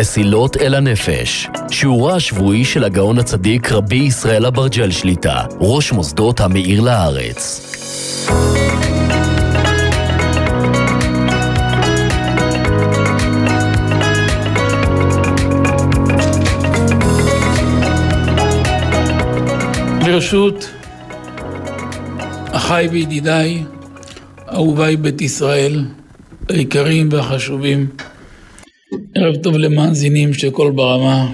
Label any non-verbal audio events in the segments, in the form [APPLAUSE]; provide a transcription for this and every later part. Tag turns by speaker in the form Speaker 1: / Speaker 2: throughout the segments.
Speaker 1: מסילות אל הנפש, שיעורה השבועי של הגאון הצדיק רבי ישראל אברג'ל שליטה, ראש מוסדות המאיר לארץ.
Speaker 2: ברשות אחיי וידידיי, אהוביי בית ישראל, היקרים והחשובים, ערב טוב למאזינים של קול ברמה.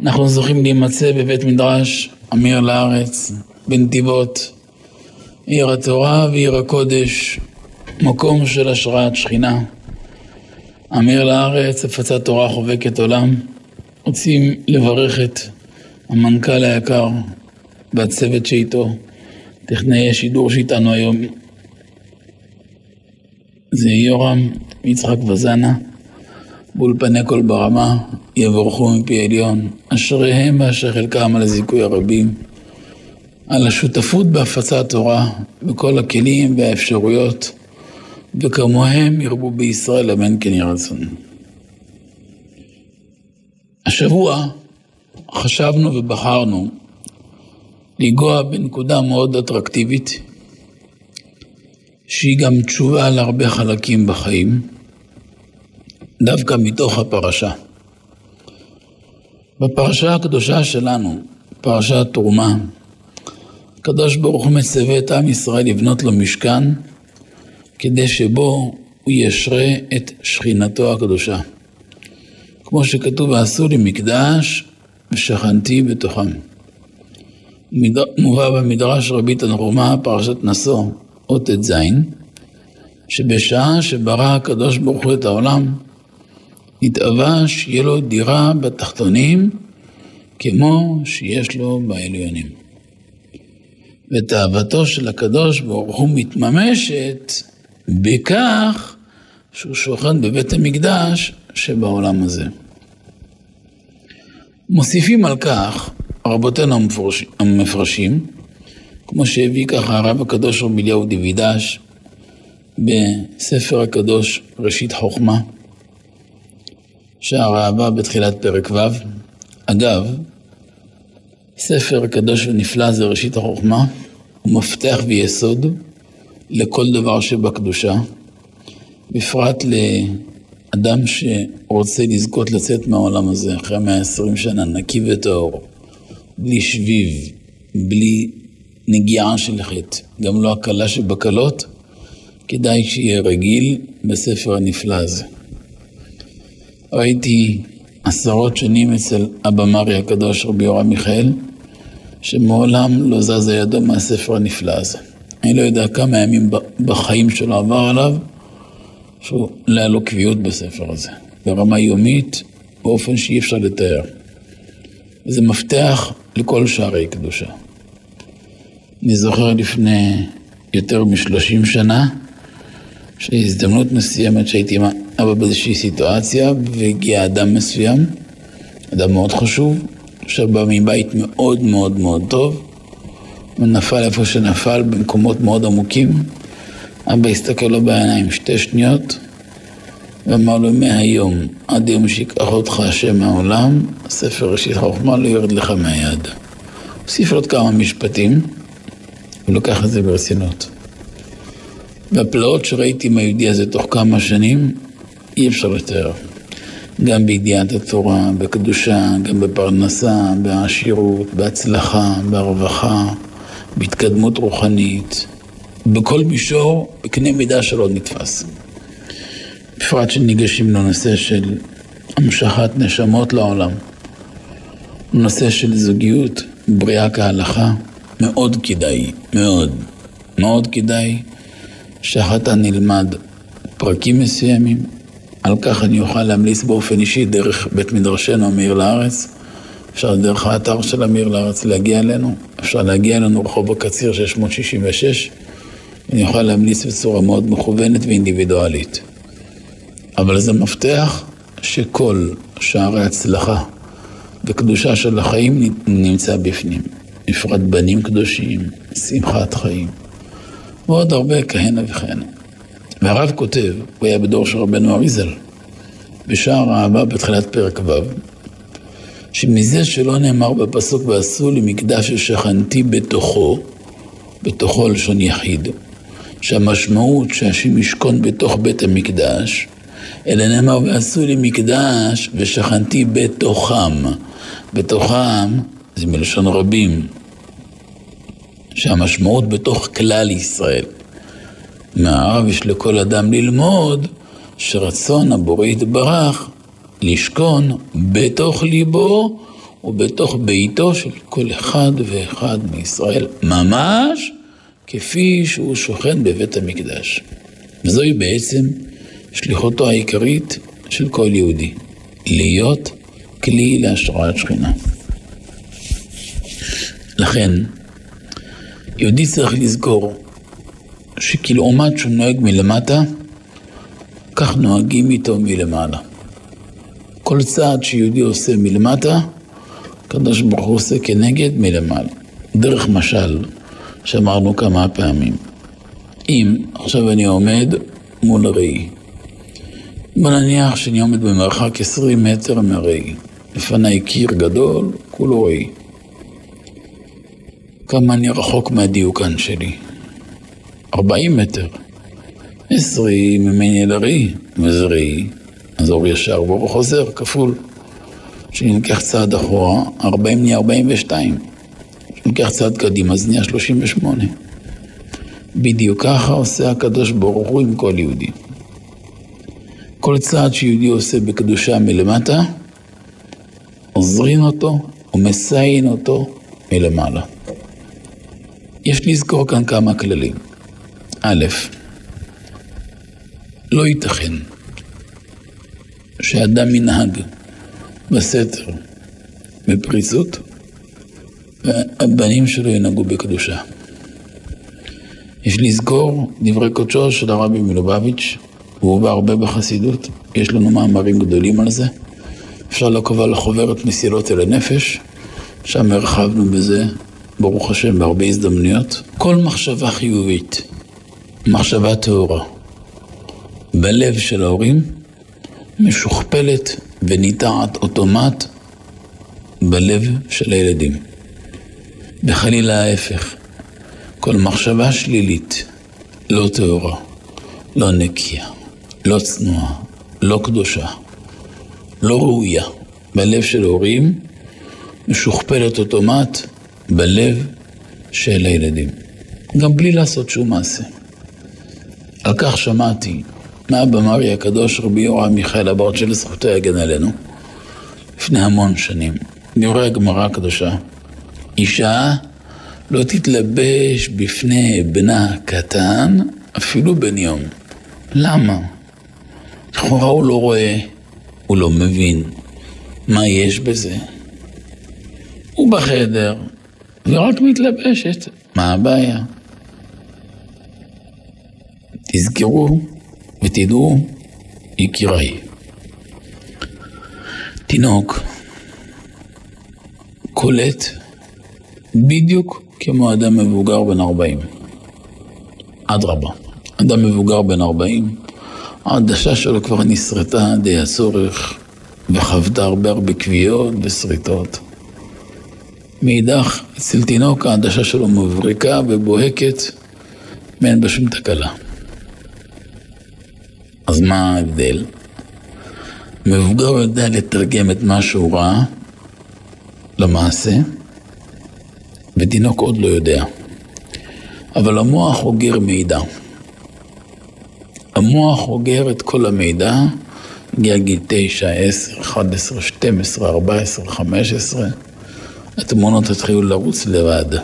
Speaker 2: אנחנו זוכים להימצא בבית מדרש אמיר לארץ, בנתיבות, עיר התורה ועיר הקודש, מקום של השראת שכינה. אמיר לארץ, הפצת תורה חובקת עולם. רוצים לברך את המנכ"ל היקר והצוות שאיתו, טכנאי השידור שאיתנו היום, זה יורם יצחק וזנה, באולפני קול ברמה, יבורכו מפי עליון, אשריהם ואשר חלקם על הזיכוי הרבים, על השותפות בהפצת תורה, בכל הכלים והאפשרויות, וכמוהם ירבו בישראל, אמן כן יהי רצון. השבוע חשבנו ובחרנו לנגוע בנקודה מאוד אטרקטיבית, שהיא גם תשובה להרבה חלקים בחיים, דווקא מתוך הפרשה. בפרשה הקדושה שלנו, פרשת תרומה, הקדוש ברוך הוא מצווה את עם ישראל לבנות לו משכן, כדי שבו הוא ישרה את שכינתו הקדושה. כמו שכתוב, ועשו לי מקדש ושכנתי בתוכם. מובא במדרש רבי תנחומה, פרשת נשוא, אות ט"ז, שבשעה שברא הקדוש ברוך הוא את העולם, התאווה שיהיה לו דירה בתחתונים, כמו שיש לו בעליונים. ותאוותו של הקדוש ברוך הוא מתממשת בכך שהוא שוכן בבית המקדש שבעולם הזה. מוסיפים על כך רבותינו המפרשים, כמו שהביא ככה הרב הקדוש רבי אליהו דיווידש בספר הקדוש ראשית חוכמה, שהרעבה בתחילת פרק ו'. אגב, ספר קדוש ונפלא זה ראשית החוכמה, הוא מפתח ויסוד לכל דבר שבקדושה, בפרט לאדם שרוצה לזכות לצאת מהעולם הזה אחרי 120 שנה, נקי וטהור, בלי שביב, בלי נגיעה של חטא, גם לא הקלה שבקלות, כדאי שיהיה רגיל בספר הנפלא הזה. ראיתי עשרות שנים אצל אבא מרי הקדוש רבי יורם מיכאל, שמעולם לא זזה ידו מהספר הנפלא הזה. אני לא יודע כמה ימים בחיים שלו עבר עליו, שהוא לא היה לו קביעות בספר הזה, ברמה יומית, באופן שאי אפשר לתאר. זה מפתח לכל שערי קדושה. אני זוכר לפני יותר משלושים שנה, שהזדמנות מסוימת שהייתי אבא באיזושהי סיטואציה, והגיע אדם מסוים, אדם מאוד חשוב, שבא מבית מאוד מאוד מאוד טוב, ונפל איפה שנפל, במקומות מאוד עמוקים. אבא הסתכל לו בעיניים שתי שניות, ואמר לו, מהיום עד יום שיקח אותך השם מהעולם, הספר ראשית חוכמה לא יורד לך מהיד. הוסיף עוד כמה משפטים, הוא לוקח את זה ברצינות. והפלאות שראיתי עם היהודי הזה תוך כמה שנים, אי אפשר לתאר. גם בידיעת התורה, בקדושה, גם בפרנסה, בעשירות, בהצלחה, ברווחה, בהתקדמות רוחנית, בכל מישור, בקנה מידה שלא נתפס. בפרט שניגשים לנושא של המשכת נשמות לעולם, נושא של זוגיות, בריאה כהלכה, מאוד כדאי, מאוד, מאוד כדאי שהחתן נלמד פרקים מסוימים, על כך אני אוכל להמליץ באופן אישי דרך בית מדרשנו המאיר לארץ, אפשר דרך האתר של המאיר לארץ להגיע אלינו, אפשר להגיע אלינו רחוב הקציר 666, אני אוכל להמליץ בצורה מאוד מכוונת ואינדיבידואלית. אבל זה מפתח שכל שערי הצלחה וקדושה של החיים נמצא בפנים. בפרט בנים קדושים, שמחת חיים, ועוד הרבה כהנה וכהנה. והרב כותב, הוא היה בדור של רבנו אריזל, בשער האהבה בתחילת פרק ו', שמזה שלא נאמר בפסוק ועשו לי מקדש ששכנתי בתוכו, בתוכו לשון יחיד, שהמשמעות שהשם ישכון בתוך בית המקדש, אלא נאמר ועשו לי מקדש ושכנתי בתוכם. בתוכם זה מלשון רבים, שהמשמעות בתוך כלל ישראל. מהרב יש לכל אדם ללמוד שרצון הבורא יתברך לשכון בתוך ליבו ובתוך ביתו של כל אחד ואחד מישראל, ממש כפי שהוא שוכן בבית המקדש. וזוהי בעצם שליחותו העיקרית של כל יהודי, להיות כלי להשראת שכינה. לכן, יהודי צריך לזכור שכלעומת שהוא נוהג מלמטה, כך נוהגים איתו מלמעלה. כל צעד שיהודי עושה מלמטה, הקדוש ברוך הוא עושה כנגד מלמעלה. דרך משל, שאמרנו כמה פעמים. אם עכשיו אני עומד מול ראי, בוא נניח שאני עומד במרחק 20 מטר מהראי, לפניי קיר גדול, כולו ראי. כמה אני רחוק מהדיוקן שלי? 40 מטר. 20 ממני לראי, וזה ראי, אז אור ישר ואור חוזר, כפול. כשאני לוקח צעד אחורה, 40 נהיה 42. כשאני לוקח צעד קדימה, אז נהיה 38. בדיוק ככה עושה הקדוש ברוך הוא עם כל יהודי. כל צעד שיהודי עושה בקדושה מלמטה, עוזרין אותו ומסיין אותו מלמעלה. יש לזכור כאן כמה כללים. א', לא ייתכן שאדם ינהג בסתר בפריצות והבנים שלו ינהגו בקדושה. יש לזכור דברי קודשו של הרבי מלובביץ', הוא הובא הרבה בחסידות, יש לנו מאמרים גדולים על זה. אפשר לקרוא על החוברת מסילות אל הנפש, שם הרחבנו בזה, ברוך השם, בהרבה הזדמנויות. כל מחשבה חיובית, מחשבה טהורה, בלב של ההורים, משוכפלת וניטעת אוטומט בלב של הילדים. וחלילה ההפך, כל מחשבה שלילית, לא טהורה, לא נקייה, לא צנועה, לא קדושה, לא ראויה, בלב של הורים, משוכפלת אוטומט בלב של הילדים, גם בלי לעשות שום מעשה. על כך שמעתי מאבא מרי הקדוש רבי יורם מיכאל אברד שלזכותו יגן עלינו, לפני המון שנים, דברי הגמרא הקדושה, אישה לא תתלבש בפני בנה הקטן אפילו בן יום. למה? לכאורה הוא לא רואה, הוא לא מבין מה יש בזה. הוא בחדר ורק מתלבשת, מה הבעיה? תזכרו ותדעו, יקיריי, תינוק קולט בדיוק כמו אדם מבוגר בן 40. אדרבה, אדם מבוגר בן 40, העדשה שלו כבר נסרטה די הצורך וחוותה הרבה הרבה כוויות ושריטות. מאידך, אצל תינוק העדשה שלו מבריקה ובוהקת ואין בה שום תקלה. אז מה ההבדל? מבוגר יודע לתרגם את מה שהוא ראה למעשה, ותינוק עוד לא יודע. אבל המוח אוגר מידע. המוח אוגר את כל המידע, הגיע גיל 9, 10, 11, 12, 14, 15, התמונות התחילו לרוץ לבד.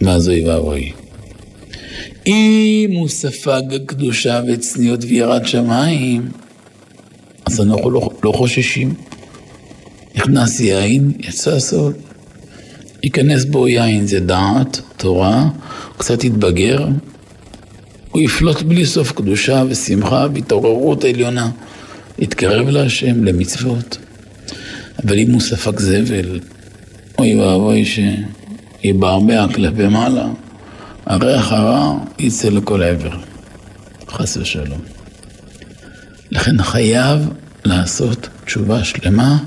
Speaker 2: ואז אוי ואבוי. אם הוא ספג קדושה וצניעות ויראת שמיים, אז אנחנו לא, לא חוששים. נכנס יין, יצא סוד. ייכנס בו יין זה דעת, תורה, קצת יתבגר, הוא יפלוט בלי סוף קדושה ושמחה והתעוררות עליונה, יתקרב להשם, למצוות. אבל אם הוא ספק זבל, אוי ואבוי שיבעבע כלפי מעלה, הריח הרע יצא לכל עבר, חס ושלום. לכן חייב לעשות תשובה שלמה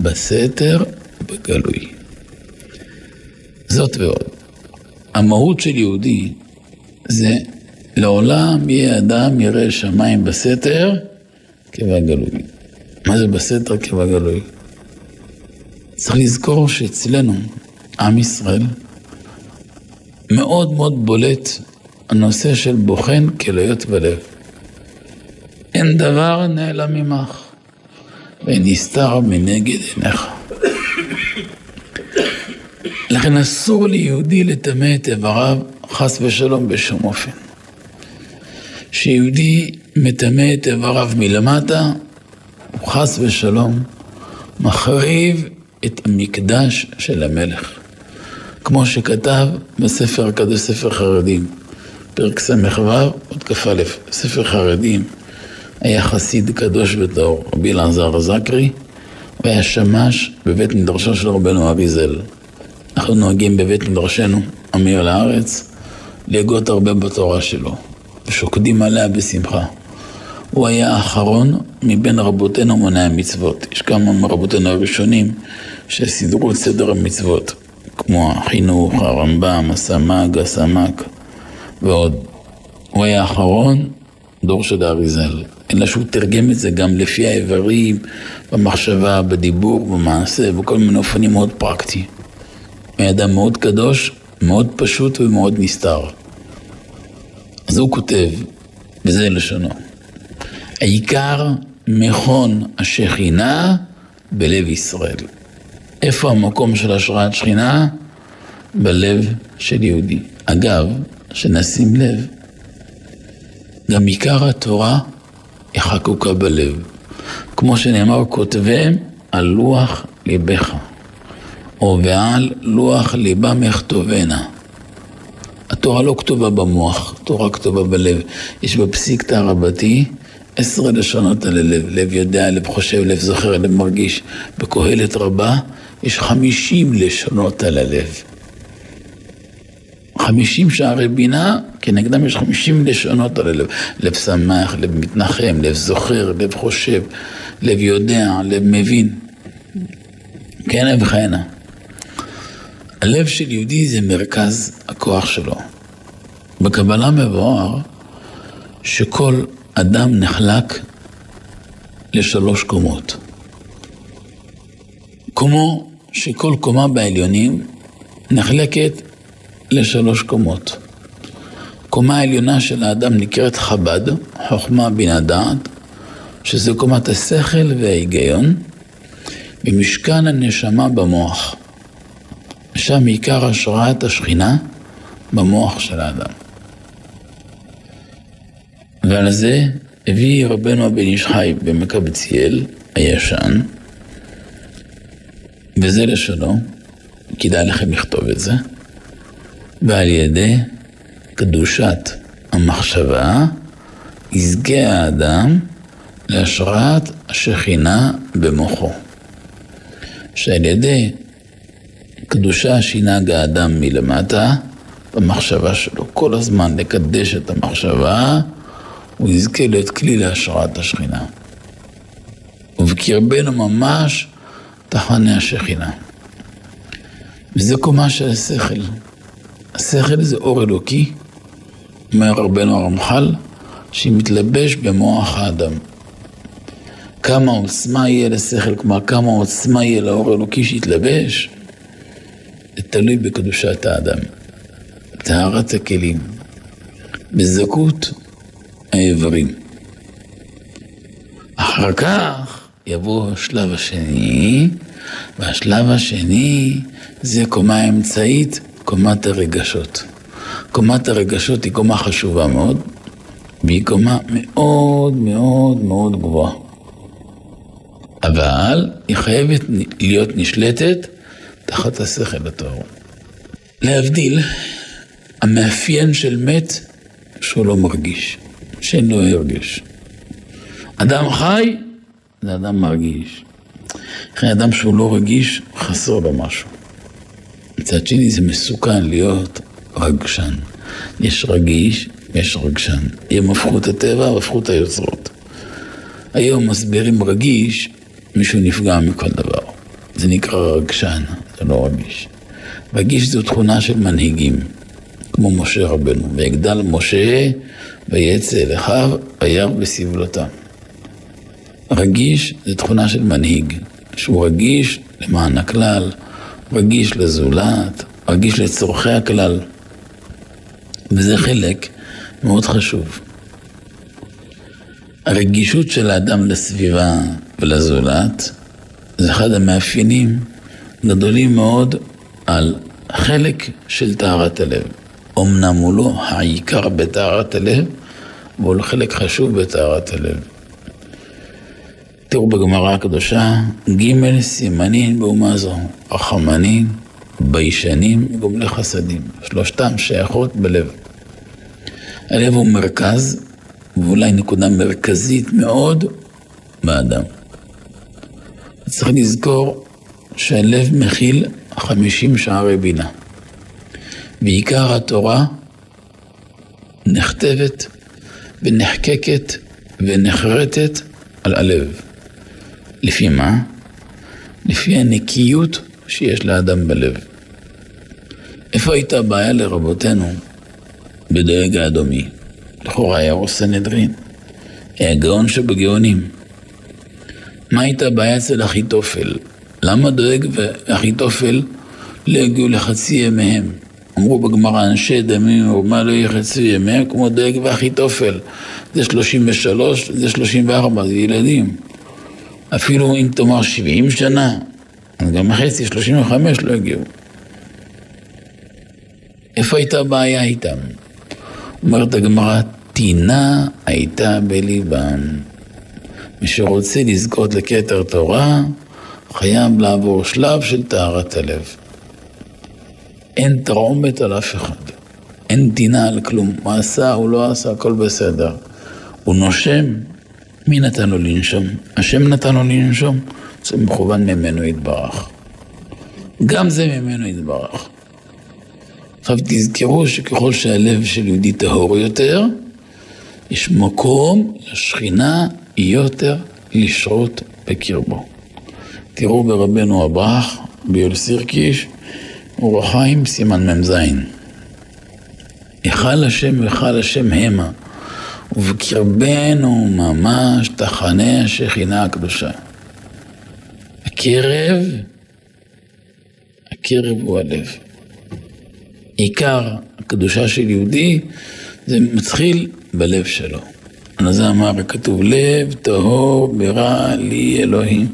Speaker 2: בסתר ובגלוי. זאת ועוד. המהות של יהודי זה לעולם יהיה אדם ירא שמיים בסתר כבגלוי. מה זה בסתר כבגלוי? צריך לזכור שאצלנו, עם ישראל, מאוד מאוד בולט הנושא של בוחן כליות בלב. אין דבר נעלם ממך, ונסתר מנגד עיניך. לכן אסור ליהודי לטמא את איבריו, חס ושלום, בשום אופן. כשיהודי מטמא את איבריו מלמטה, הוא חס ושלום מחריב את המקדש של המלך. כמו שכתב בספר הקדוש, ספר חרדים, פרק ס"ו, עוד כ"א, ספר חרדים, היה חסיד קדוש וטהור, רבי אלעזר זקרי, הוא היה שמש בבית מדרשו של רבנו אביזל. אנחנו נוהגים בבית מדרשנו, עמי על הארץ, להגות הרבה בתורה שלו, ושוקדים עליה בשמחה. הוא היה האחרון מבין רבותינו מוני המצוות. יש כמה מרבותינו הראשונים שסידרו את סדר המצוות, כמו החינוך, הרמב"ם, הסמ"ג, הסמ"ק ועוד. הוא היה האחרון, דור של האריזל. אלא שהוא תרגם את זה גם לפי האיברים, במחשבה, בדיבור, במעשה, בכל מיני אופנים מאוד פרקטיים. הוא היה אדם מאוד קדוש, מאוד פשוט ומאוד נסתר. אז הוא כותב, וזה לשונו, העיקר מכון השכינה בלב ישראל. איפה המקום של השראת שכינה? בלב של יהודי. אגב, שנשים לב, גם עיקר התורה היא חקוקה בלב. כמו שנאמר, כותביהם על לוח ליבך, או ועל לוח ליבם יכתובנה. התורה לא כתובה במוח, התורה כתובה בלב. יש בפסיקתא רבתי עשרה לשונות על הלב, לב יודע, לב חושב, לב זוכר, לב מרגיש. בקהלת רבה יש חמישים לשונות על הלב. חמישים שערי בינה, כנגדם יש חמישים לשונות על הלב. לב שמח, לב מתנחם, לב זוכר, לב חושב, לב יודע, לב מבין. כן וכהנה. הלב של יהודי זה מרכז הכוח שלו. בקבלה מבואר שכל אדם נחלק לשלוש קומות. כמו שכל קומה בעליונים נחלקת לשלוש קומות. קומה העליונה של האדם נקראת חב"ד, חוכמה בינה דעת, שזה קומת השכל וההיגיון, ומשכן הנשמה במוח. שם עיקר השראת השכינה במוח של האדם. ועל זה הביא רבנו הבן איש חי במקבציאל הישן, וזה לשונו, כדאי לכם לכתוב את זה, ועל ידי קדושת המחשבה יזכה האדם להשראת השכינה במוחו. שעל ידי קדושה שינהג האדם מלמטה במחשבה שלו, כל הזמן לקדש את המחשבה הוא יזכה להיות כלי להשראת השכינה. ובקרבנו ממש תחנה השכינה. וזה קומה של השכל. השכל זה אור אלוקי, אומר רבנו הרמח"ל, שמתלבש במוח האדם. כמה עוצמה יהיה לשכל, כלומר כמה עוצמה יהיה לאור אלוקי שיתלבש, זה תלוי בקדושת האדם, טהרת הכלים, בזכות האיברים. אחר כך יבוא השלב השני, והשלב השני זה קומה אמצעית, קומת הרגשות. קומת הרגשות היא קומה חשובה מאוד, והיא קומה מאוד מאוד מאוד גבוהה. אבל היא חייבת להיות נשלטת תחת השכל הטהור. להבדיל, המאפיין של מת שהוא לא מרגיש. שאין לו הרגש. אדם חי זה אדם מרגיש. לכן אדם שהוא לא רגיש, חסר לו משהו. מצד שני זה מסוכן להיות רגשן. יש רגיש ויש רגשן. הם הפכו את הטבע והפכו את היוצרות. היום מסבירים רגיש, מישהו נפגע מכל דבר. זה נקרא רגשן, זה לא רגיש. רגיש זו תכונה של מנהיגים, כמו משה רבנו. ויגדל משה ויצא אל אחיו, וירא בסבלותם. רגיש זה תכונה של מנהיג, שהוא רגיש למען הכלל, רגיש לזולת, רגיש לצורכי הכלל. וזה חלק מאוד חשוב. הרגישות של האדם לסביבה ולזולת זה אחד המאפיינים גדולים מאוד על חלק של טהרת הלב. אמנם הוא לא העיקר בטהרת הלב, אבל הוא חלק חשוב בטהרת הלב. תראו בגמרא הקדושה, ג' סימנים באומה זו, רחמנים, ביישנים וגומלי חסדים. שלושתם שייכות בלב. הלב הוא מרכז, ואולי נקודה מרכזית מאוד באדם. צריך לזכור שהלב מכיל חמישים שערי בינה. ועיקר התורה נכתבת ונחקקת ונחרטת על הלב. לפי מה? לפי הנקיות שיש לאדם בלב. איפה הייתה הבעיה לרבותינו? בדואג האדומי. לכאורה היה ראש סנהדרין. היה גאון שבגאונים. מה הייתה הבעיה אצל אחיתופל? למה דואג ואחיתופל לא הגיעו לחצי ימיהם? אמרו בגמרא, אנשי דמים ומה לא יחצו ימיהם כמו דואג ואחיתופל. זה 33, זה 34, זה ילדים. אפילו אם תאמר 70 שנה, אז גם החצי, 35 לא הגיעו. איפה הייתה הבעיה איתם? אומרת הגמרא, טינה הייתה בליבם. מי שרוצה לזכות לכתר תורה, חייב לעבור שלב של טהרת הלב. אין תרעומת על אף אחד. אין טינה על כלום. מה עשה, הוא לא עשה, הכל בסדר. הוא נושם, מי נתן לו לנשום? השם נתן לו לנשום, זה מכוון ממנו יתברך. גם זה ממנו יתברך. עכשיו תזכרו שככל שהלב של יהודי טהור יותר, יש מקום לשכינה יותר לשרות בקרבו. תראו ברבנו הברך, ביול סירקיש, אור החיים, סימן מ"ז. היכל השם והיכל השם המה, ובקרבנו ממש תחנה השכינה הקדושה. הקרב, הקרב הוא הלב. עיקר הקדושה של יהודי זה מתחיל בלב שלו. על זה אמר, כתוב, לב טהור ברע לי אלוהים,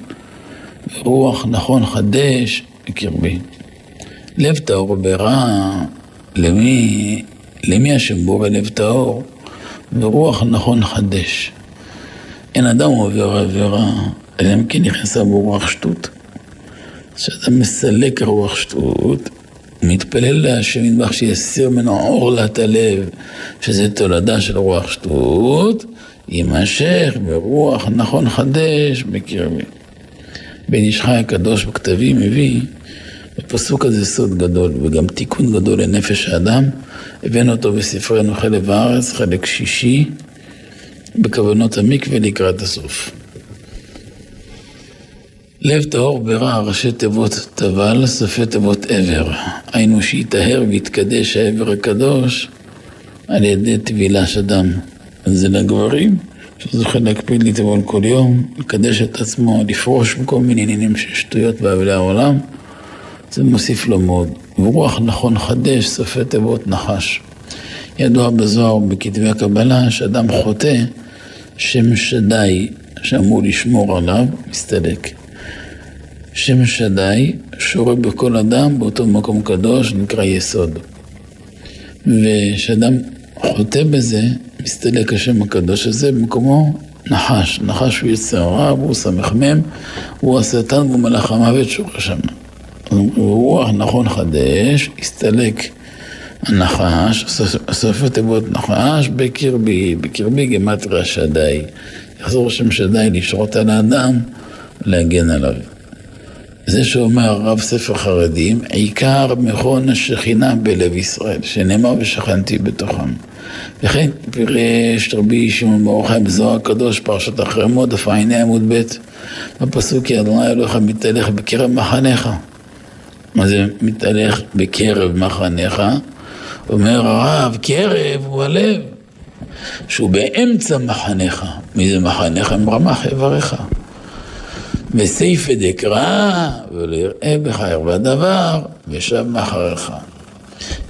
Speaker 2: רוח נכון חדש בקרבי. לב טהור ברע, למי, למי השם בורא לב טהור? ורוח נכון חדש. אין אדם עובר עבירה, אלא אם כן נכנסה בו רוח שטות. כשאדם מסלק רוח שטות, מתפלל להשם ידבח שיסיר ממנו עורלת הלב, שזה תולדה של רוח שטות, יימשך ברוח נכון חדש בקרבי. בן איש הקדוש בכתבים מביא בפסוק הזה סוד גדול וגם תיקון גדול לנפש האדם, הבאנו אותו בספרנו חלב הארץ, חלק שישי, בכוונות המקווה לקראת הסוף. לב טהור ברע, ראשי תיבות טבל, סופי תיבות עבר. היינו שיטהר ויתקדש העבר הקדוש על ידי טבילה של דם. זה לגברים, שזוכה להקפיד לטבול כל יום, לקדש את עצמו, לפרוש מכל מיני עניינים של שטויות באבלי העולם. זה מוסיף לו מאוד. ורוח נכון חדש, סופי תיבות נחש. ידוע בזוהר בכתבי הקבלה שאדם חוטא, שם שדי שאמור לשמור עליו, מסתלק. שם שדי שורה בכל אדם באותו מקום קדוש, נקרא יסוד. וכשאדם חוטא בזה, מסתלק השם הקדוש הזה, במקומו נחש. נחש הוא יצר רע, הוא סמ"ם, הוא השטן והוא מלאך המוות שורה שם. רוח נכון חדש, הסתלק הנחש, סופי תיבות נחש, בקרבי, בקרבי גמטריה שדי. יחזור שם שדי לשרות על האדם, להגן עליו. זה שאומר רב ספר חרדים, עיקר מכון השכינה בלב ישראל, שנאמר ושכנתי בתוכם. וכן פירש רבי שמעון ברוך הוא בזוהר הקדוש, פרשת אחרי מות, דף ע"ה עמוד ב', בפסוק כי אדוני אלוהיך מתהלך בקרב מחניך. מה זה מתהלך בקרב מחניך? אומר הרב, קרב הוא הלב, שהוא באמצע מחניך. מי זה מחניך? עם רמח איבריך. וסייפא דקרא, ולא יראה בך ערווה דבר, ושב מאחריך.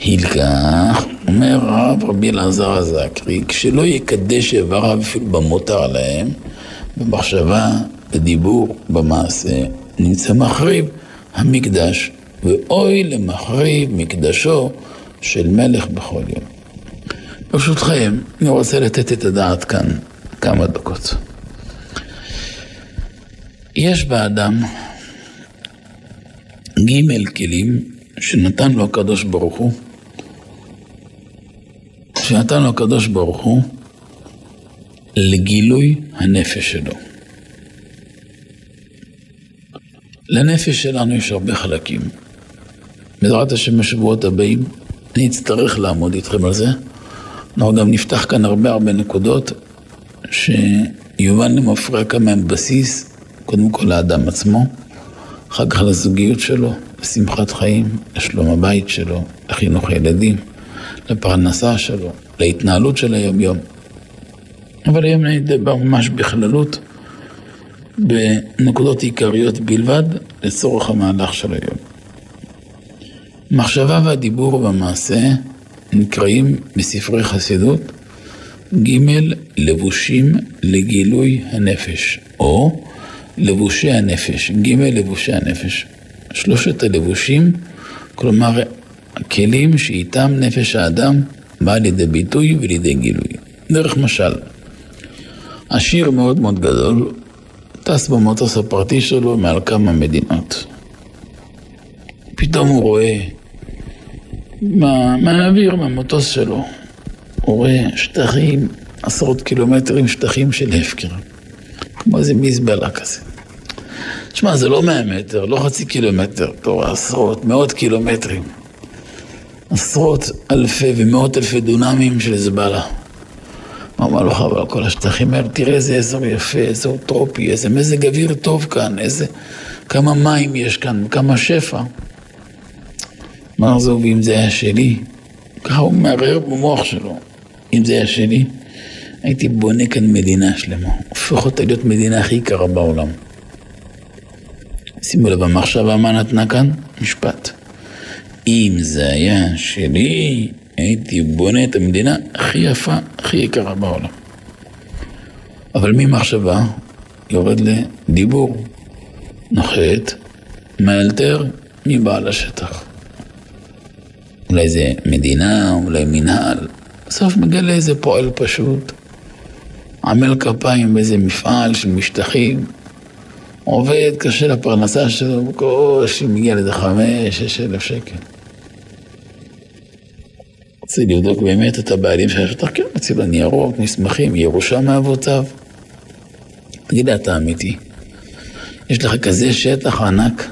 Speaker 2: הילקח, אומר הרב רבי אלעזר הזקרי, כשלא יקדש איבריו אפילו במותר להם, במחשבה, בדיבור, במעשה, נמצא מחריב המקדש, ואוי למחריב מקדשו של מלך בכל יום. ברשותכם, אני רוצה לתת את הדעת כאן כמה דקות. יש באדם ג' כלים שנתן לו הקדוש ברוך הוא, שנתן לו הקדוש ברוך הוא לגילוי הנפש שלו. לנפש שלנו יש הרבה חלקים. בעזרת השם בשבועות הבאים אני אצטרך לעמוד איתכם על זה. אנחנו גם נפתח כאן הרבה הרבה נקודות שיובן למפרע כמה הם בסיס, קודם כל לאדם עצמו, אחר כך לזוגיות שלו, לשמחת חיים, לשלום הבית שלו, לחינוך הילדים, לפרנסה שלו, להתנהלות של היום-יום. אבל היום אני אדבר ממש בכללות, בנקודות עיקריות בלבד, לצורך המהלך של היום. מחשבה והדיבור והמעשה נקראים בספרי חסידות ג' לבושים לגילוי הנפש, או לבושי הנפש, ג' לבושי הנפש. שלושת הלבושים, כלומר הכלים שאיתם נפש האדם בא לידי ביטוי ולידי גילוי. דרך משל, עשיר מאוד מאוד גדול, טס במטוס הפרטי שלו מעל כמה מדינות. פתאום הוא רואה מהאוויר, מהמטוס שלו, הוא רואה שטחים, עשרות קילומטרים, שטחים של הפקר. כמו איזה מזבלה כזה. תשמע, זה לא מאה מטר, לא חצי קילומטר, תורה עשרות, מאות קילומטרים. עשרות אלפי ומאות אלפי דונמים של זבלה. הוא אמר לו, חבל, כל השטחים האלה, תראה איזה אזור יפה, אזור טרופי, איזה מזג אוויר טוב כאן, איזה... כמה מים יש כאן, כמה שפע. אמר זו, ואם זה היה שלי, ככה הוא מערער במוח שלו, אם זה היה שלי, הייתי בונה כאן מדינה שלמה, הופך אותה להיות מדינה הכי יקרה בעולם. שימו לב, המחשבה מה נתנה כאן? משפט. אם זה היה שלי, הייתי בונה את המדינה הכי יפה, הכי יקרה בעולם. אבל ממחשבה יורד לדיבור, נוחת, מאלתר מבעל השטח. אולי זה מדינה, אולי מנהל, בסוף מגלה איזה פועל פשוט, עמל כפיים באיזה מפעל של משטחים, עובד קשה לפרנסה שלו, בקושי מגיע לזה חמש, שש אלף שקל. רוצה לבדוק באמת את הבעלים של השטח, כן, מוציא לו ניירות, מסמכים, ירושה מאבותיו. תגיד לי, אתה אמיתי? יש לך כזה שטח ענק,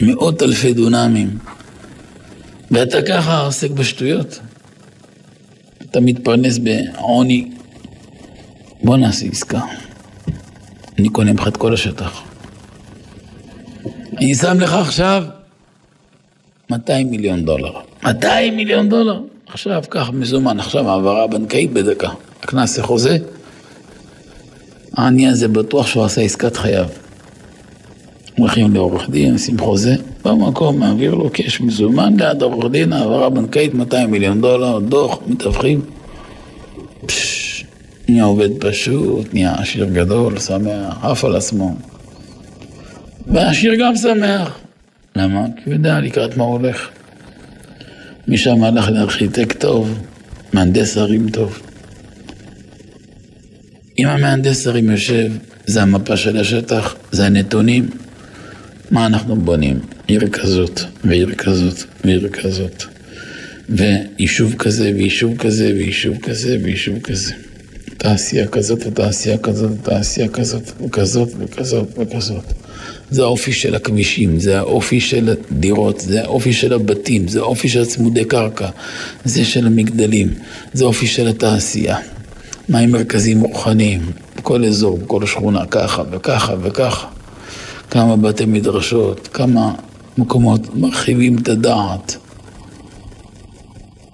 Speaker 2: מאות אלפי דונמים, ואתה ככה עוסק בשטויות? אתה מתפרנס בעוני. בוא נעשה עסקה. אני קונה ממך את כל השטח. אני שם לך עכשיו 200 מיליון דולר. 200 מיליון דולר? עכשיו, קח מזומן, עכשיו העברה בנקאית בדקה. נעשה חוזה. העני הזה בטוח שהוא עשה עסקת חייו. הולכים לעורך דין, עושים חוזה, במקום מעביר לו קש מזומן ליד עורך דין, העברה בנקאית 200 מיליון דולר, דוח, מתווכים. נהיה עובד פשוט, נהיה עשיר גדול, שמח, עף על עצמו. והעשיר גם שמח. למה? כי הוא יודע לקראת מה הוא הולך. משם הלך לארכיטקט טוב, מהנדס ערים טוב. אם המהנדס ערים יושב, זה המפה של השטח, זה הנתונים. מה אנחנו בונים? עיר כזאת, ועיר כזאת, ועיר כזאת. ויישוב כזה, ויישוב כזה, ויישוב כזה, ויישוב כזה. תעשייה כזאת, ותעשייה כזאת, ותעשייה כזאת, וכזאת, וכזאת, וכזאת. זה האופי של הכבישים, זה האופי של הדירות, זה האופי של הבתים, זה האופי של הצמודי קרקע, זה של המגדלים, זה האופי של התעשייה. מהם מרכזים רוחניים, בכל אזור, בכל שכונה, ככה וככה וככה. כמה בתי מדרשות, כמה מקומות מרחיבים את הדעת.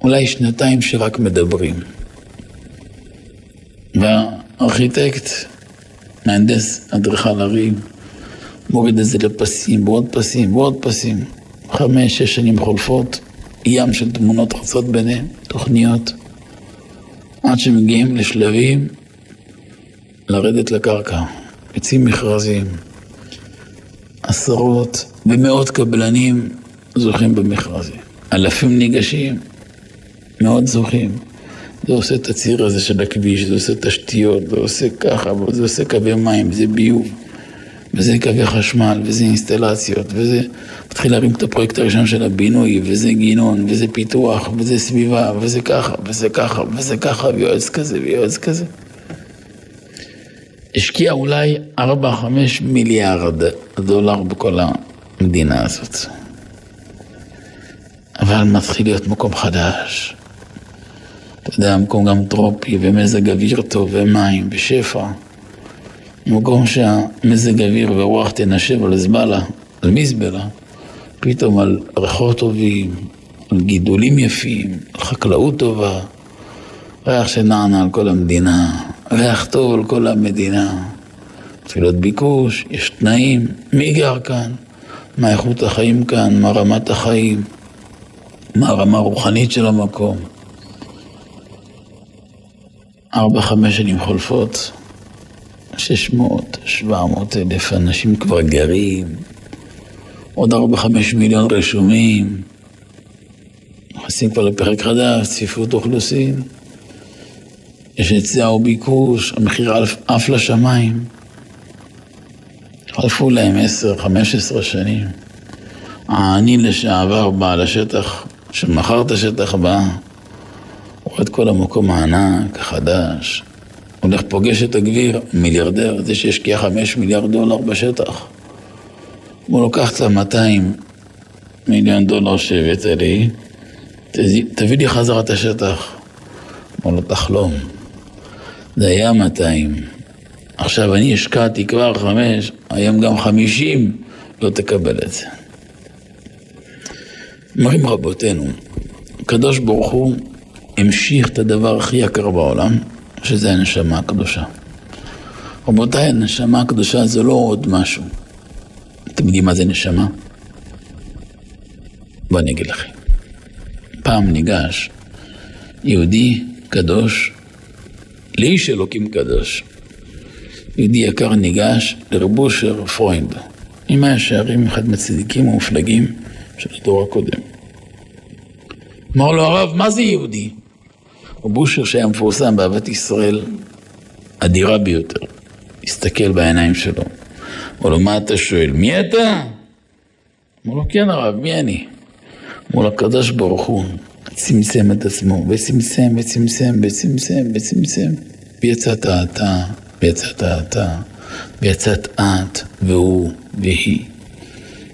Speaker 2: אולי שנתיים שרק מדברים. והארכיטקט, מהנדס, אדריכל ערים, מוריד את זה לפסים, ועוד פסים, ועוד פסים. חמש, שש שנים חולפות, ים של תמונות חצות ביניהם, תוכניות, עד שמגיעים לשלבים לרדת לקרקע. יוצאים מכרזים, עשרות ומאות קבלנים זוכים במכרזים. אלפים ניגשים, מאות זוכים. זה עושה את הציר הזה של הכביש, זה עושה תשתיות, זה עושה ככה, זה עושה קווי מים, זה ביוב. וזה קווי חשמל, וזה אינסטלציות, וזה... מתחיל להרים את הפרויקט הראשון של הבינוי, וזה גינון, וזה פיתוח, וזה סביבה, וזה ככה, וזה ככה, וזה ככה, ויועץ כזה, ויועץ כזה. השקיע אולי 4-5 מיליארד דולר בכל המדינה הזאת. אבל מתחיל להיות מקום חדש. אתה יודע, מקום גם טרופי, ומזג אוויר טוב, ומים, ושפע. מקום שהמזג אוויר ורוח תנשב על זבלה, על מזבלה, פתאום על ריחות טובים, על גידולים יפים, על חקלאות טובה, ריח שנענה על כל המדינה, ריח טוב על כל המדינה. תפילות ביקוש, יש תנאים, מי גר כאן? מה איכות החיים כאן? מה רמת החיים? מה הרמה הרוחנית של המקום? ארבע, חמש שנים חולפות, 600, 700 אלף אנשים כבר גרים, עוד 4-5 מיליון רשומים, נכנסים כבר לפרק חדש, צפיפות אוכלוסין, יש היצע וביקוש, המחיר עף לשמיים. חלפו להם 10-15 שנים. העני לשעבר בעל השטח, שמכר את השטח בא, רואה את כל המקום הענק, החדש, הולך פוגש את הגביר, מיליארדר, זה שהשקיע חמש מיליארד דולר בשטח. הוא לוקח את המאתיים מיליון דולר שהבאת לי, תביא לי חזרה את השטח. אמר לו, תחלום. זה היה 200. עכשיו אני השקעתי כבר חמש, היום גם חמישים, לא תקבל את זה. אומרים רבותינו, הקדוש ברוך הוא המשיך את הדבר הכי יקר בעולם, שזה הנשמה הקדושה. רבותיי, הנשמה הקדושה זה לא עוד משהו. אתם יודעים מה זה נשמה? בואו אני אגיד לכם. פעם ניגש יהודי קדוש לאיש אלוקים קדוש. יהודי יקר ניגש לרב אושר פרוינד, מאה שערים, אחד מהצדיקים המופלגים של הדור הקודם. אמר לו הרב, מה זה יהודי? רב אושר שהיה מפורסם באהבת ישראל אדירה ביותר, הסתכל בעיניים שלו. אמר לו, מה אתה שואל? מי אתה? אמר לו, כן הרב, מי אני? אמר לו, הקדוש ברוך הוא צמצם את עצמו, וצמצם, וצמצם, וצמצם, וצמצם, ויצאת אתה, ויצאת אתה, ויצאת את, והוא, והיא.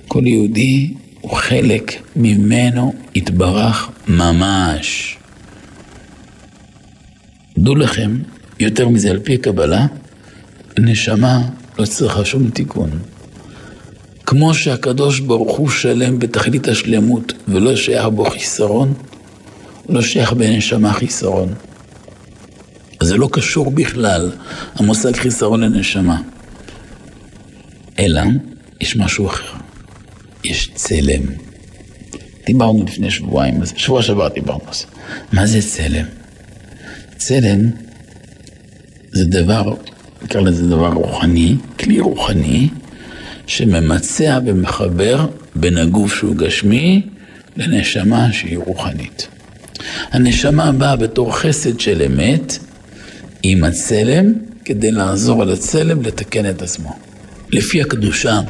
Speaker 2: כל יהודי הוא חלק ממנו יתברך ממש. דעו לכם, יותר מזה, על פי הקבלה, נשמה לא צריכה שום תיקון. כמו שהקדוש ברוך הוא שלם בתכלית השלמות ולא שייך בו חיסרון, לא שייך בנשמה חיסרון. זה לא קשור בכלל, המושג חיסרון לנשמה. אלא, יש משהו אחר. יש צלם. דיברנו לפני שבועיים, שבוע שעבר דיברנו על זה. מה זה צלם? צלם זה דבר, נקרא לזה דבר רוחני, כלי רוחני, שממצע ומחבר בין הגוף שהוא גשמי לנשמה שהיא רוחנית. הנשמה באה בתור חסד של אמת עם הצלם כדי לעזור על הצלם לתקן את עצמו. לפי הקדושה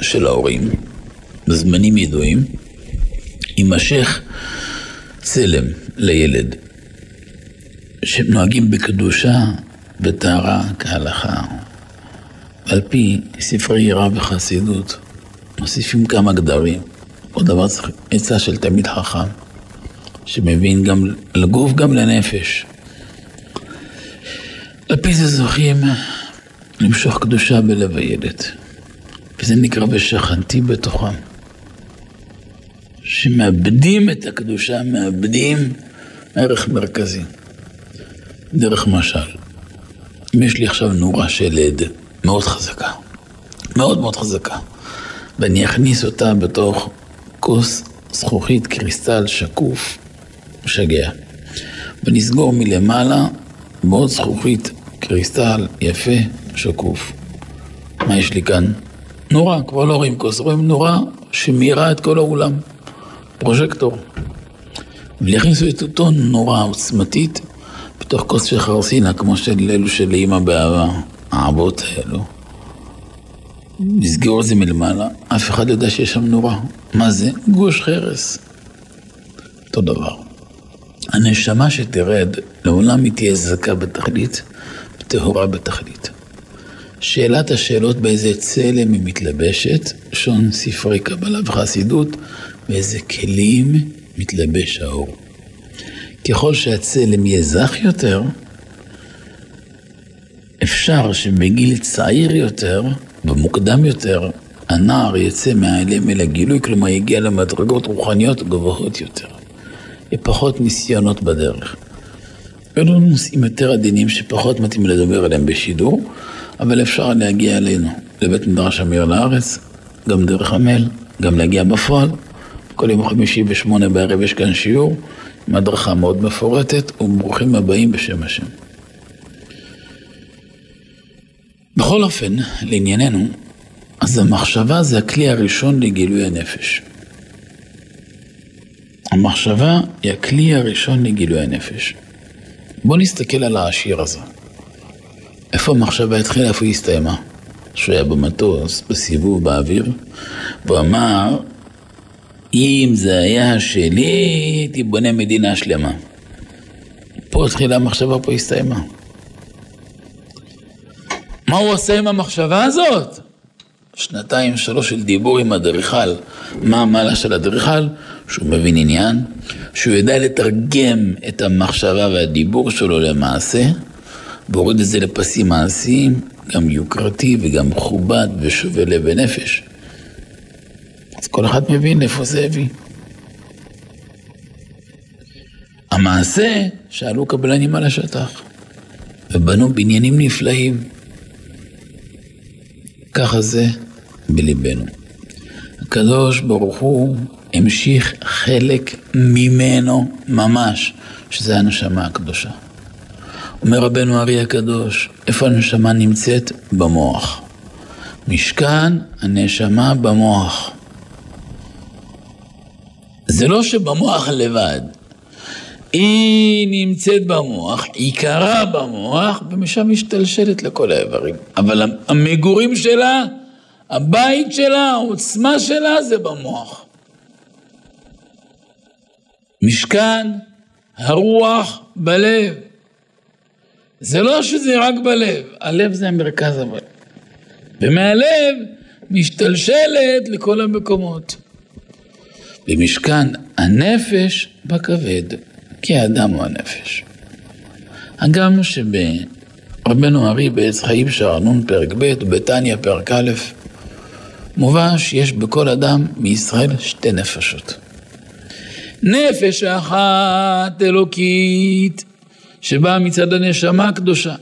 Speaker 2: של ההורים, בזמנים ידועים, יימשך צלם לילד, שנוהגים בקדושה וטהרה כהלכה. על פי ספרי יראה וחסידות, מוסיפים כמה גדרים. עוד דבר צריך עצה של תלמיד חכם, שמבין גם לגוף, גם לנפש. על פי זה זוכים למשוך קדושה בלב הילד, וזה נקרא ושכנתי בתוכם. שמאבדים את הקדושה, מאבדים ערך מרכזי. דרך משל, אם יש לי עכשיו נורה של עד מאוד חזקה, מאוד מאוד חזקה, ואני אכניס אותה בתוך כוס זכוכית קריסטל שקוף, משגע, ונסגור מלמעלה בעוד זכוכית קריסטל יפה, שקוף. מה יש לי כאן? נורה, כבר לא רואים כוס, רואים נורה שמאירה את כל האולם. פרוז'קטור. ולהכניסו את אותו נורה עוצמתית בתוך כוס של חרסינה, כמו של אלו של אימא באהבה, האבות האלו. נסגרו את זה מלמעלה, אף אחד לא יודע שיש שם נורה. מה זה? גוש חרס. אותו דבר. הנשמה שתרד, לעולם היא תהיה זכה בתכלית, וטהורה בתכלית. שאלת השאלות באיזה צלם היא מתלבשת, שון ספרי קבלה וחסידות, באיזה כלים מתלבש האור. ככל שהצלם יהיה זך יותר, אפשר שבגיל צעיר יותר ומוקדם יותר, הנער יצא מהאלם אל הגילוי, כלומר יגיע למדרגות רוחניות גבוהות יותר. יהיה פחות ניסיונות בדרך. אלו נושאים יותר עדינים שפחות מתאים לדבר עליהם בשידור, אבל אפשר להגיע אלינו, לבית מדרש אמיר לארץ, גם דרך המייל, גם להגיע בפועל. כל יום חמישי בשמונה בערב יש כאן שיעור, עם הדרכה מאוד מפורטת, וברוכים הבאים בשם השם. בכל אופן, לענייננו, אז המחשבה זה הכלי הראשון לגילוי הנפש. המחשבה היא הכלי הראשון לגילוי הנפש. בואו נסתכל על השיר הזה. איפה המחשבה התחילה, איפה היא הסתיימה? שהוא היה במטוס, בסיבוב באוויר, והוא אמר, אם זה היה שלי, הייתי בונה מדינה שלמה. פה התחילה המחשבה, פה הסתיימה. מה הוא עושה עם המחשבה הזאת? שנתיים, שלוש של דיבור עם אדריכל. מה המעלה של אדריכל? שהוא מבין עניין, שהוא יודע לתרגם את המחשבה והדיבור שלו למעשה, והוריד את זה לפסים מעשיים, גם יוקרתי וגם מכובד ושווה לב ונפש. אז כל אחד מבין איפה זה הביא. המעשה, שעלו קבלנים על השטח, ובנו בניינים נפלאים. ככה זה בליבנו. הקדוש ברוך הוא המשיך חלק ממנו ממש, שזה הנשמה הקדושה. אומר רבנו ארי הקדוש, איפה הנשמה נמצאת? במוח. משכן הנשמה במוח. זה לא שבמוח לבד. היא נמצאת במוח, עיקרה במוח, ומשם משתלשלת לכל האיברים. אבל המגורים שלה, הבית שלה, העוצמה שלה, זה במוח. משכן הרוח בלב. זה לא שזה רק בלב, הלב זה המרכז אבל. ומהלב משתלשלת לכל המקומות. במשכן הנפש בכבד, כי האדם הוא הנפש. הגם שברבנו ארי בעץ חיים שער נ' פרק ב' ובתניא פרק א', מובא שיש בכל אדם מישראל שתי נפשות. נפש אחת אלוקית שבאה מצד הנשמה הקדושה,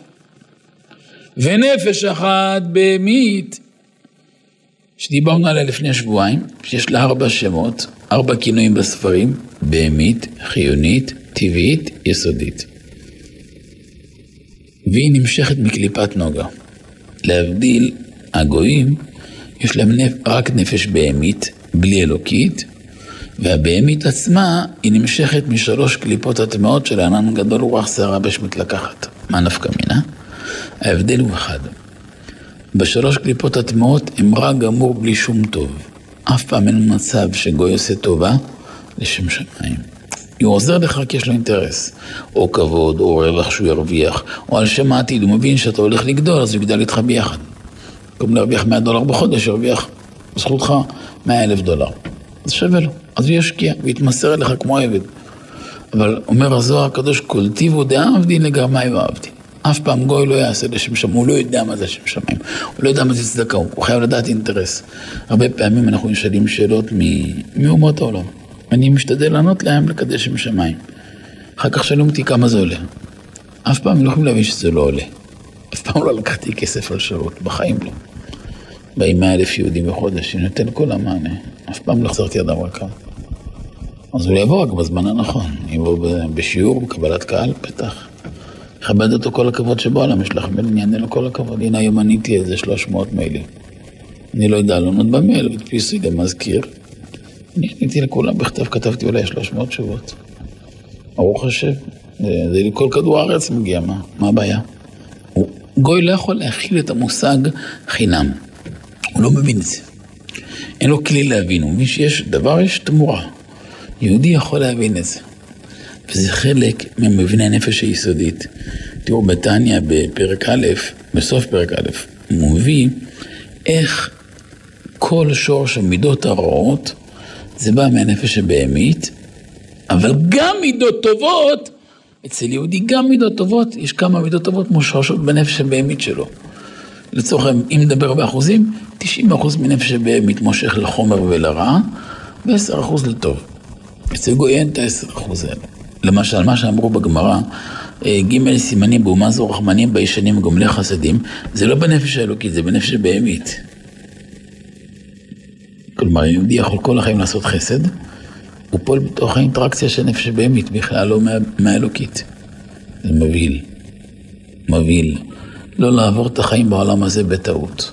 Speaker 2: ונפש אחת בהמית שדיברנו עליה לפני שבועיים, שיש לה ארבע שמות, ארבע כינויים בספרים, בהמית, חיונית, טבעית, יסודית. והיא נמשכת מקליפת נוגה. להבדיל, הגויים, יש להם נפ... רק נפש בהמית, בלי אלוקית, והבהמית עצמה היא נמשכת משלוש קליפות הטמעות של הענן גדול ורוח שערה בש מתלקחת. מה נפקא מינה? ההבדל הוא אחד. בשלוש קליפות הטמעות הם רע גמור בלי שום טוב. אף פעם אין מצב שגוי עושה טובה לשם שמיים. הוא עוזר לך כי יש לו אינטרס, או כבוד, או רווח שהוא ירוויח, או על שם העתיד, הוא מבין שאתה הולך לגדול, אז הוא יגדל איתך ביחד. במקום להרוויח 100 דולר בחודש, ירוויח בזכותך 100 אלף דולר. זה שווה לו, אז הוא ישקיע ויתמסר אליך כמו עבד. אבל אומר הזוהר הקדוש, כל טיבו דעבדין לגרמי ועבדין. אף פעם גוי לא יעשה לשם שמיים, הוא לא יודע מה זה שם שמיים, הוא לא יודע מה זה צדקה, הוא חייב לדעת אינטרס. הרבה פעמים אנחנו נשאלים שאלות מאומות העולם. אני משתדל לענות להם לקדש שם שמיים. אחר כך שאלו אותי כמה זה עולה. אף פעם לא יכולים להבין שזה לא עולה. אף פעם לא לקחתי כסף על שירות, בחיים לא. באים מאה אלף יהודים בחודש, אני נותן כל המענה. אף פעם לא החזרתי אדם רקם. אז הוא יבוא רק בזמן הנכון, יבוא בשיעור, בקבלת קהל, בטח. כבד אותו כל הכבוד שבעולם, יש לך בן יענה לו כל הכבוד. הנה היום עניתי איזה 300 מיילים. אני לא יודע לענות במייל, ותפיסי גם מזכיר. עניתי לכולם בכתב, כתבתי אולי 300 תשובות. ברוך השם, זה לכל כדור הארץ מגיע, מה, מה הבעיה? גוי לא יכול להכיל את המושג חינם. הוא לא מבין את זה. אין לו כלי להבין, הוא מבין שיש דבר, יש תמורה. יהודי יכול להבין את זה. וזה חלק ממבנה הנפש היסודית. תראו, בתניא בפרק א', בסוף פרק א', הוא מביא איך כל שורש המידות הרעות זה בא מהנפש הבהמית, אבל גם מידות טובות, אצל יהודי גם מידות טובות, יש כמה מידות טובות מושרשות בנפש הבהמית שלו. לצורך העניין, אם נדבר באחוזים, 90% מנפש הבהמית מושך לחומר ולרע, ו-10% לטוב. אצל גוי אין את ה-10% האלה. למשל, מה שאמרו בגמרא, אה, ג' סימנים באומה זו רחמנים ביישנים וגומלי חסדים, זה לא בנפש האלוקית, זה בנפש הבהמית. כלומר, יהודי יכול כל החיים לעשות חסד, הוא פועל בתוך האינטראקציה של נפש הבהמית, בכלל לא מה, מהאלוקית. זה מבהיל. מבהיל. לא לעבור את החיים בעולם הזה בטעות.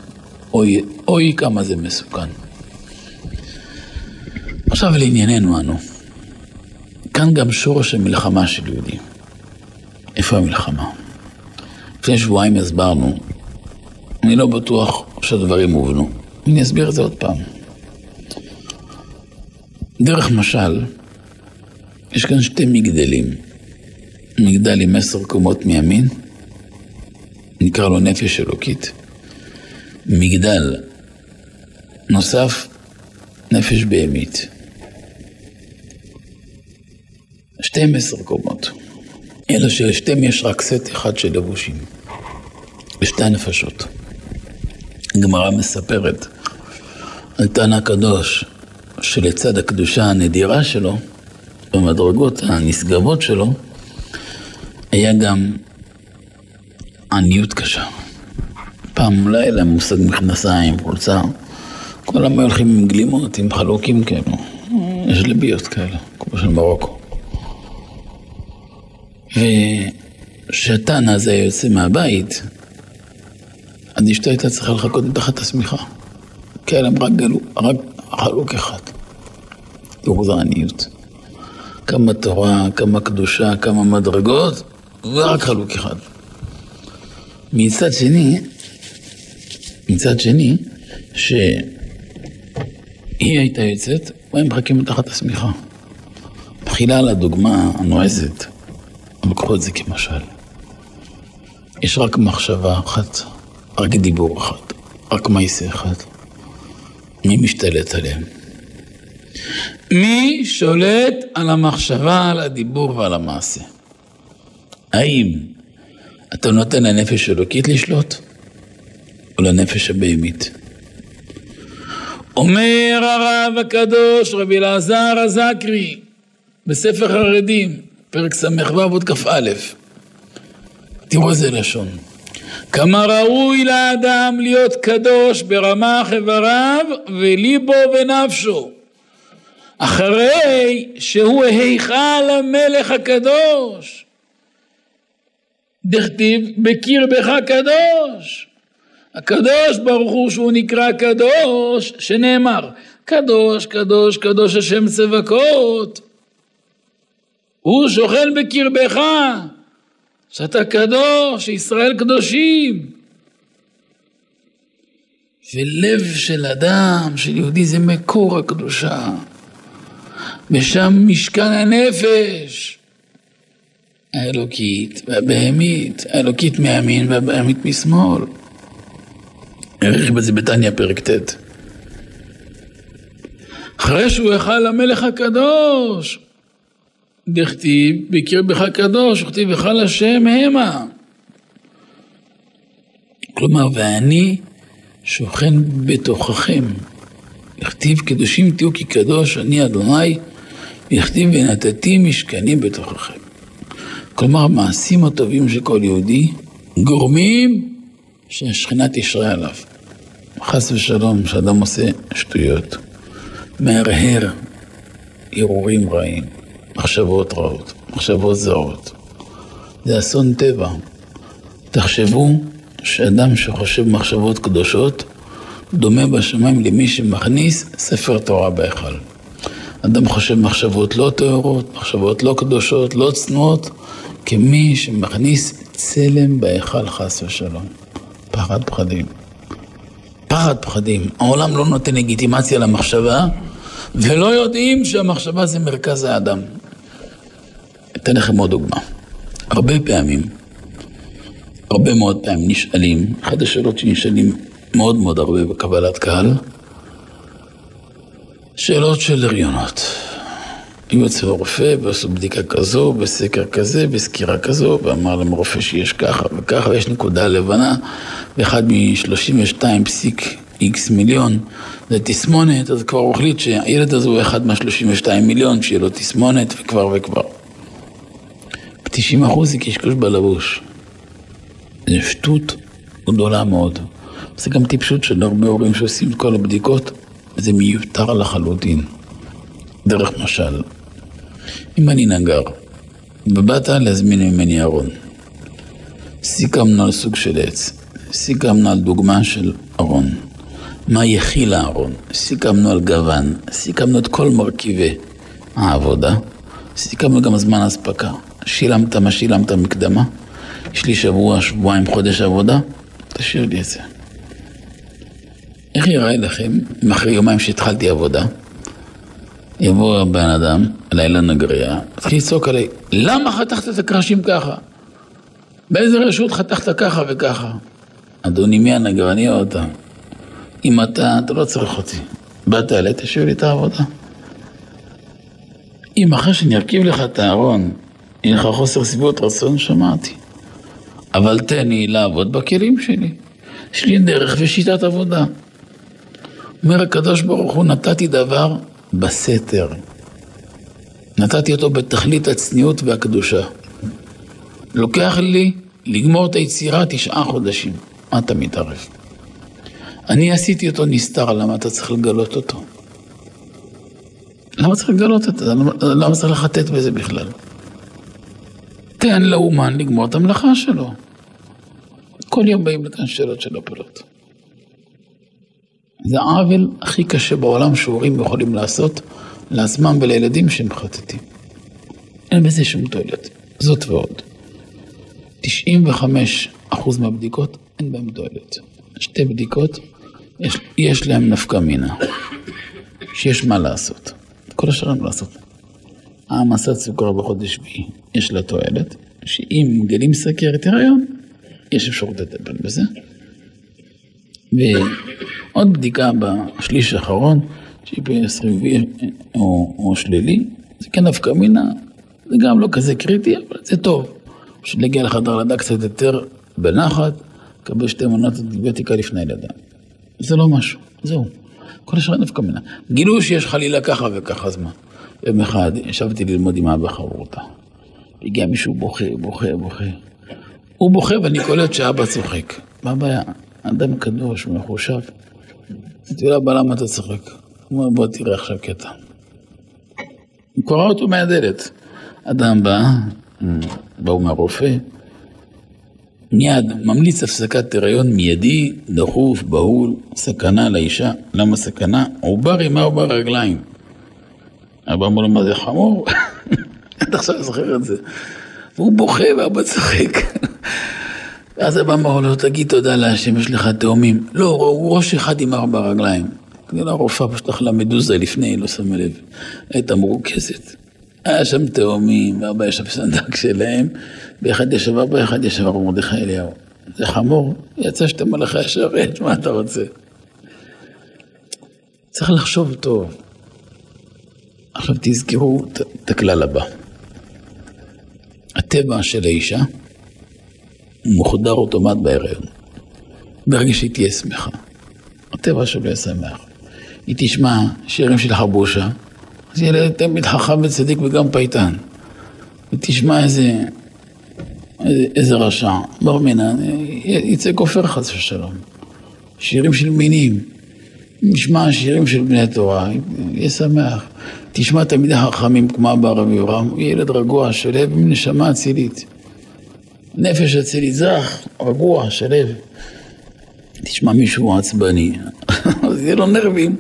Speaker 2: אוי, אוי כמה זה מסוכן. עכשיו לענייננו אנו. כאן גם שורש המלחמה של יהודים. איפה המלחמה? לפני שבועיים הסברנו, אני לא בטוח שהדברים הובנו. אני אסביר את זה עוד פעם. דרך משל, יש כאן שתי מגדלים. מגדל עם עשר קומות מימין, נקרא לו נפש אלוקית. מגדל נוסף, נפש בהמית. 12 קומות. אלא שלשתיהם יש רק סט אחד של לבושים. לשתי הנפשות. הגמרא מספרת על תנא הקדוש, שלצד הקדושה הנדירה שלו, במדרגות הנשגבות שלו, היה גם עניות קשה. פעם לא היה להם מושג מכנסיים, חולצה. כולם הולכים עם גלימות, עם חלוקים כאלו. יש לביות כאלה, כמו של מרוקו. וכשהתנא הזה יוצא מהבית, אז אשתו הייתה צריכה לחכות מתחת השמיכה. כי היה להם רק, גלו, רק חלוק אחד. עניות. כמה תורה, כמה קדושה, כמה מדרגות, ורק חלוק אחד. מצד שני, מצד שני, שהיא הייתה יוצאת, והם מחכים מתחת השמיכה. תחילה על הדוגמה הנועזת. אבל קחו את זה כמשל. יש רק מחשבה אחת, רק דיבור אחד, רק מעשה אחד. מי משתלט עליהם? מי שולט על המחשבה, על הדיבור ועל המעשה? האם אתה נותן לנפש אלוקית לשלוט, או לנפש הבהמית? אומר הרב הקדוש רבי אלעזר הזקרי בספר חרדים פרק ס"ו עוד כ"א. תראו איזה לשון. כמה ראוי לאדם להיות קדוש ברמ"ח איבריו וליבו ונפשו. אחרי שהוא היכל המלך הקדוש. דכתיב בקרבך קדוש. הקדוש ברוך הוא שהוא נקרא קדוש, שנאמר קדוש קדוש קדוש השם צבקות הוא שוכן בקרבך, שאתה קדוש, שישראל קדושים. ולב של אדם, של יהודי, זה מקור הקדושה. ושם משכן הנפש. האלוקית והבהמית, האלוקית מימין והבהמית משמאל. העריך בזה בתניא פרק ט'. אחרי שהוא יכל למלך הקדוש, דכתיב בקרבך קדוש, וכתיב היכל השם המה. כלומר, ואני שוכן בתוככם. יכתיב קדושים תהיו כי קדוש אני אדוני, ויכתיב ונתתי משכני בתוככם. כלומר, המעשים הטובים של כל יהודי גורמים שהשכינה תשרה עליו. חס ושלום, שאדם עושה שטויות, מהרהר הרהורים רעים, מחשבות רעות, מחשבות זרות. זה אסון טבע. תחשבו שאדם שחושב מחשבות קדושות, דומה בשמיים למי שמכניס ספר תורה בהיכל. אדם חושב מחשבות לא טהורות, מחשבות לא קדושות, לא צנועות, כמי שמכניס צלם בהיכל חס ושלום. פחד פחדים. פחד פחדים. העולם לא נותן לגיטימציה למחשבה, ולא יודעים שהמחשבה זה מרכז האדם. אתן לכם עוד דוגמה. הרבה פעמים, הרבה מאוד פעמים נשאלים, אחת השאלות שנשאלים מאוד מאוד הרבה בקבלת קהל, שאלות של הריונות. אם יוצא רופא ועשו בדיקה כזו, בסקר כזה, בסקירה כזו, ואמר להם רופא שיש ככה וככה, ויש נקודה לבנה, ואחד מ-32 פסיק איקס מיליון זה תסמונת, אז כבר הוא החליט שהילד הזה הוא אחד מה-32 מיליון, שיהיה לו תסמונת וכבר וכבר. ב-90 אחוז זה קשקוש בלבוש. זה שטות גדולה מאוד. זה גם טיפשות של הרבה הורים שעושים את כל הבדיקות, וזה מיותר לחלוטין. דרך משל, אם אני נגר, ובאת להזמין ממני ארון, סיכמנו על סוג של עץ, סיכמנו על דוגמה של ארון. מה יכיל הארון? סיכמנו על גוון, סיכמנו את כל מרכיבי העבודה, סיכמנו גם זמן אספקה. שילמת מה שילמת מקדמה, יש לי שבוע, שבועיים, חודש עבודה, תשאיר לי את זה. איך יראה לכם אם אחרי יומיים שהתחלתי עבודה, יבוא הבן אדם אליי לנגריה, יתחיל לצעוק עליי, למה חתכת את הקרשים ככה? באיזה רשות חתכת ככה וככה? אדוני, מי הנגר? אני או אתה? אם אתה, אתה לא צריך אותי. באת אליי, תשאיר לי את העבודה. אם אחרי שאני ארכיב לך את הארון, יהיה לך חוסר סביבות רצון, שמעתי. אבל תן לי לעבוד בכלים שלי. יש לי דרך ושיטת עבודה. אומר הקדוש ברוך הוא, נתתי דבר בסתר. נתתי אותו בתכלית הצניעות והקדושה. לוקח לי לגמור את היצירה תשעה חודשים. מה אתה מתערב? אני עשיתי אותו נסתר, למה אתה צריך לגלות אותו? למה צריך לגלות זה? למה צריך לחטט בזה בכלל? תן לאומן לגמור את המלאכה שלו. כל יום באים לכאן שאלות של הפלות. זה העוול הכי קשה בעולם שהורים יכולים לעשות לעצמם ולילדים שהם חטטים. אין בזה שום תועלת. זאת ועוד. 95% מהבדיקות אין בהן תועלת. שתי בדיקות, יש, יש להן נפקא מינה, שיש מה לעשות. כל השאר אין מה לעשות. העמסת סוכר בחודש שביעי, יש לה תועלת, שאם מגלים סכרת הריון, יש אפשרות לטפל בזה. ועוד בדיקה בשליש האחרון, GPS חיובי או, או שלילי, זה כן נפקא מינה, זה גם לא כזה קריטי, אבל זה טוב. בשביל להגיע לחדר לידה קצת יותר בנחת, לקבל שתי מנות אנטיביוטיקה לפני לידה. זה לא משהו, זהו. כל השאר נפקא מינה. גילו שיש חלילה ככה וככה, אז מה? יום אחד ישבתי ללמוד עם אבא חברותה. הגיע מישהו בוכה, בוכה, בוכה. הוא בוכה ואני קולט שאבא צוחק. מה הבעיה? אדם קדוש, מחושב. אמרתי לו, אבא, למה אתה צוחק? הוא אומר, בוא תראה עכשיו קטע. הוא קורא אותו מהדלת. אדם בא, באו מהרופא, מיד ממליץ הפסקת הריון מיידי, דחוף, בהול, סכנה לאישה. למה סכנה? עובר עם ארבע רגליים. אבא אמר לו, מה זה חמור? [LAUGHS] אתה עכשיו זוכר את זה. והוא בוכה ואבא צוחק. [LAUGHS] ואז אבא אמר לו, תגיד תודה להשם, יש לך תאומים. לא, הוא ראש אחד עם ארבע רגליים. כאילו הרופאה פשוט אכלה מדוזה לפני, לא שמה לב. הייתה מרוכזת. היה שם תאומים, ואבא ישב סנדק שלהם, ואחד ישב אבא, אחד ישב אבא מרדכי אליהו. זה חמור, יצא שאתה מלאך השרת, מה אתה רוצה? צריך לחשוב טוב. עכשיו תזכרו את הכלל הבא. הטבע של האישה מוחדר אוטומט בהיריון. ברגע שהיא תהיה שמחה. הטבע שלו יהיה שמח. היא תשמע שירים של חבושה, אז לה תמיד חכם וצדיק וגם פייטן. היא תשמע איזה, איזה, איזה רשע, בר מינן, יצא כופר חס ושלום. שירים של מינים, נשמע שירים של בני תורה, יהיה שמח. תשמע תלמידי חכמים כמו אבא רבי יורם, הוא ילד רגוע, שלו, עם נשמה אצילית. נפש אצילית, זך, רגוע, שלו. תשמע מישהו עצבני, אז יהיה לו נרבים.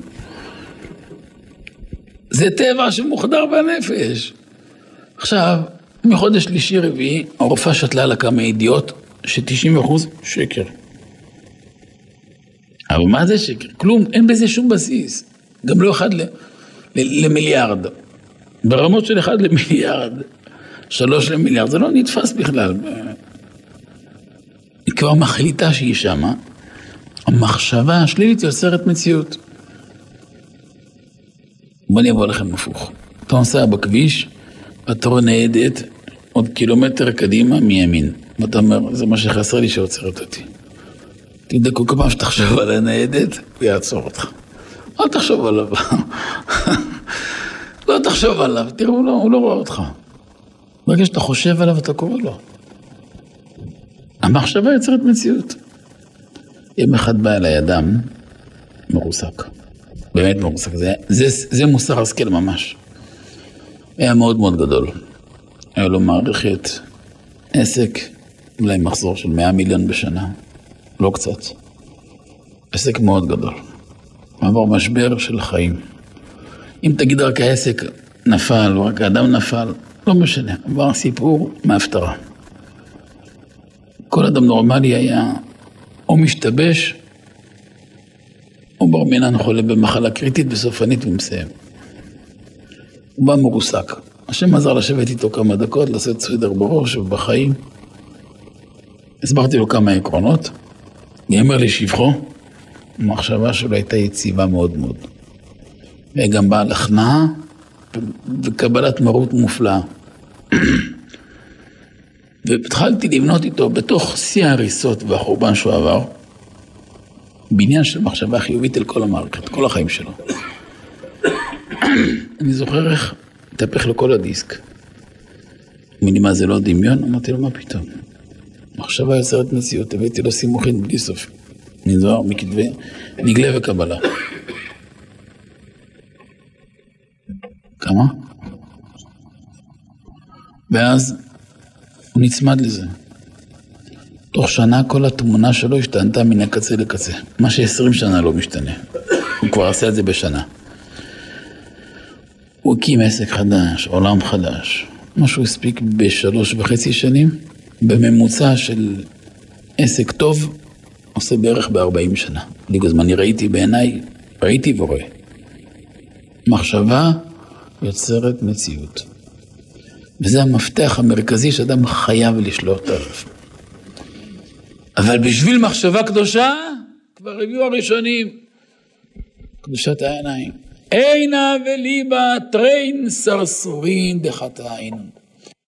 Speaker 2: זה טבע שמוחדר בנפש. עכשיו, מחודש שלישי רביעי, הרופאה שתלה לה כמה ידיעות ש-90% שקר. אבל מה זה שקר? כלום, אין בזה שום בסיס. גם לא אחד ל, למיליארד. ברמות של אחד למיליארד, שלוש למיליארד, זה לא נתפס בכלל. היא כבר מחליטה שהיא שמה, המחשבה השלילית יוצרת מציאות. בוא אני אבוא לכם הפוך. אתה נוסע בכביש, אתה רואה ניידת עוד קילומטר קדימה מימין. ואתה אומר, זה מה שחסר לי שעוצרת אותי. תבדקו כל פעם שתחשוב על הניידת, הוא יעצור אותך. אל תחשוב עליו. לא תחשוב עליו, תראו, הוא לא, הוא לא רואה אותך. ברגע שאתה חושב עליו, אתה קורא לו. המחשבה יוצרת מציאות. יום אחד בא אליי אדם מרוסק. באמת מרוסק. זה, זה, זה מוסר השכל ממש. היה מאוד מאוד גדול. היה לו מערכת עסק, אולי מחזור של 100 מיליון בשנה. לא קצת. עסק מאוד גדול. עבר משבר של חיים. אם תגיד רק העסק נפל, או רק האדם נפל, לא משנה, עבר סיפור מהפטרה. כל אדם נורמלי היה או משתבש, או בר מינן חולה במחלה קריטית וסופנית ומסיים. הוא בא מרוסק. השם עזר לשבת איתו כמה דקות, לעשות סדר בראש ובחיים. הסברתי לו כמה עקרונות. יאמר לשבחו, המחשבה שלו הייתה יציבה מאוד מאוד. וגם בעל הכנעה וקבלת מרות מופלאה. [CLEARS THROAT] והתחלתי לבנות איתו בתוך שיא ההריסות והחורבן שהוא עבר, בניין של מחשבה חיובית אל כל המערכת, כל החיים שלו. [CLEARS THROAT] אני זוכר איך התהפך לו כל הדיסק. אמר לי, מה זה לא דמיון? אמרתי לו, מה פתאום? מחשבה יוצרת מציאות, הבאתי לו סימוכין בלי סוף. מזוהר, מכתבי, נגלה וקבלה. כמה? ואז הוא נצמד לזה. תוך שנה כל התמונה שלו השתנתה מן הקצה לקצה. מה שעשרים שנה לא משתנה. הוא כבר עשה את זה בשנה. הוא הקים עסק חדש, עולם חדש. מה שהוא הספיק בשלוש וחצי שנים, בממוצע של עסק טוב, עושה בערך ב-40 שנה. ליגו זמן, אני ראיתי בעיניי, ראיתי ורואה. מחשבה יוצרת מציאות. וזה המפתח המרכזי שאדם חייב לשלוט עליו. אבל בשביל מחשבה קדושה, כבר הביאו הראשונים, קדושת העיניים. עינה וליבה טריין סרסורין דחתאין.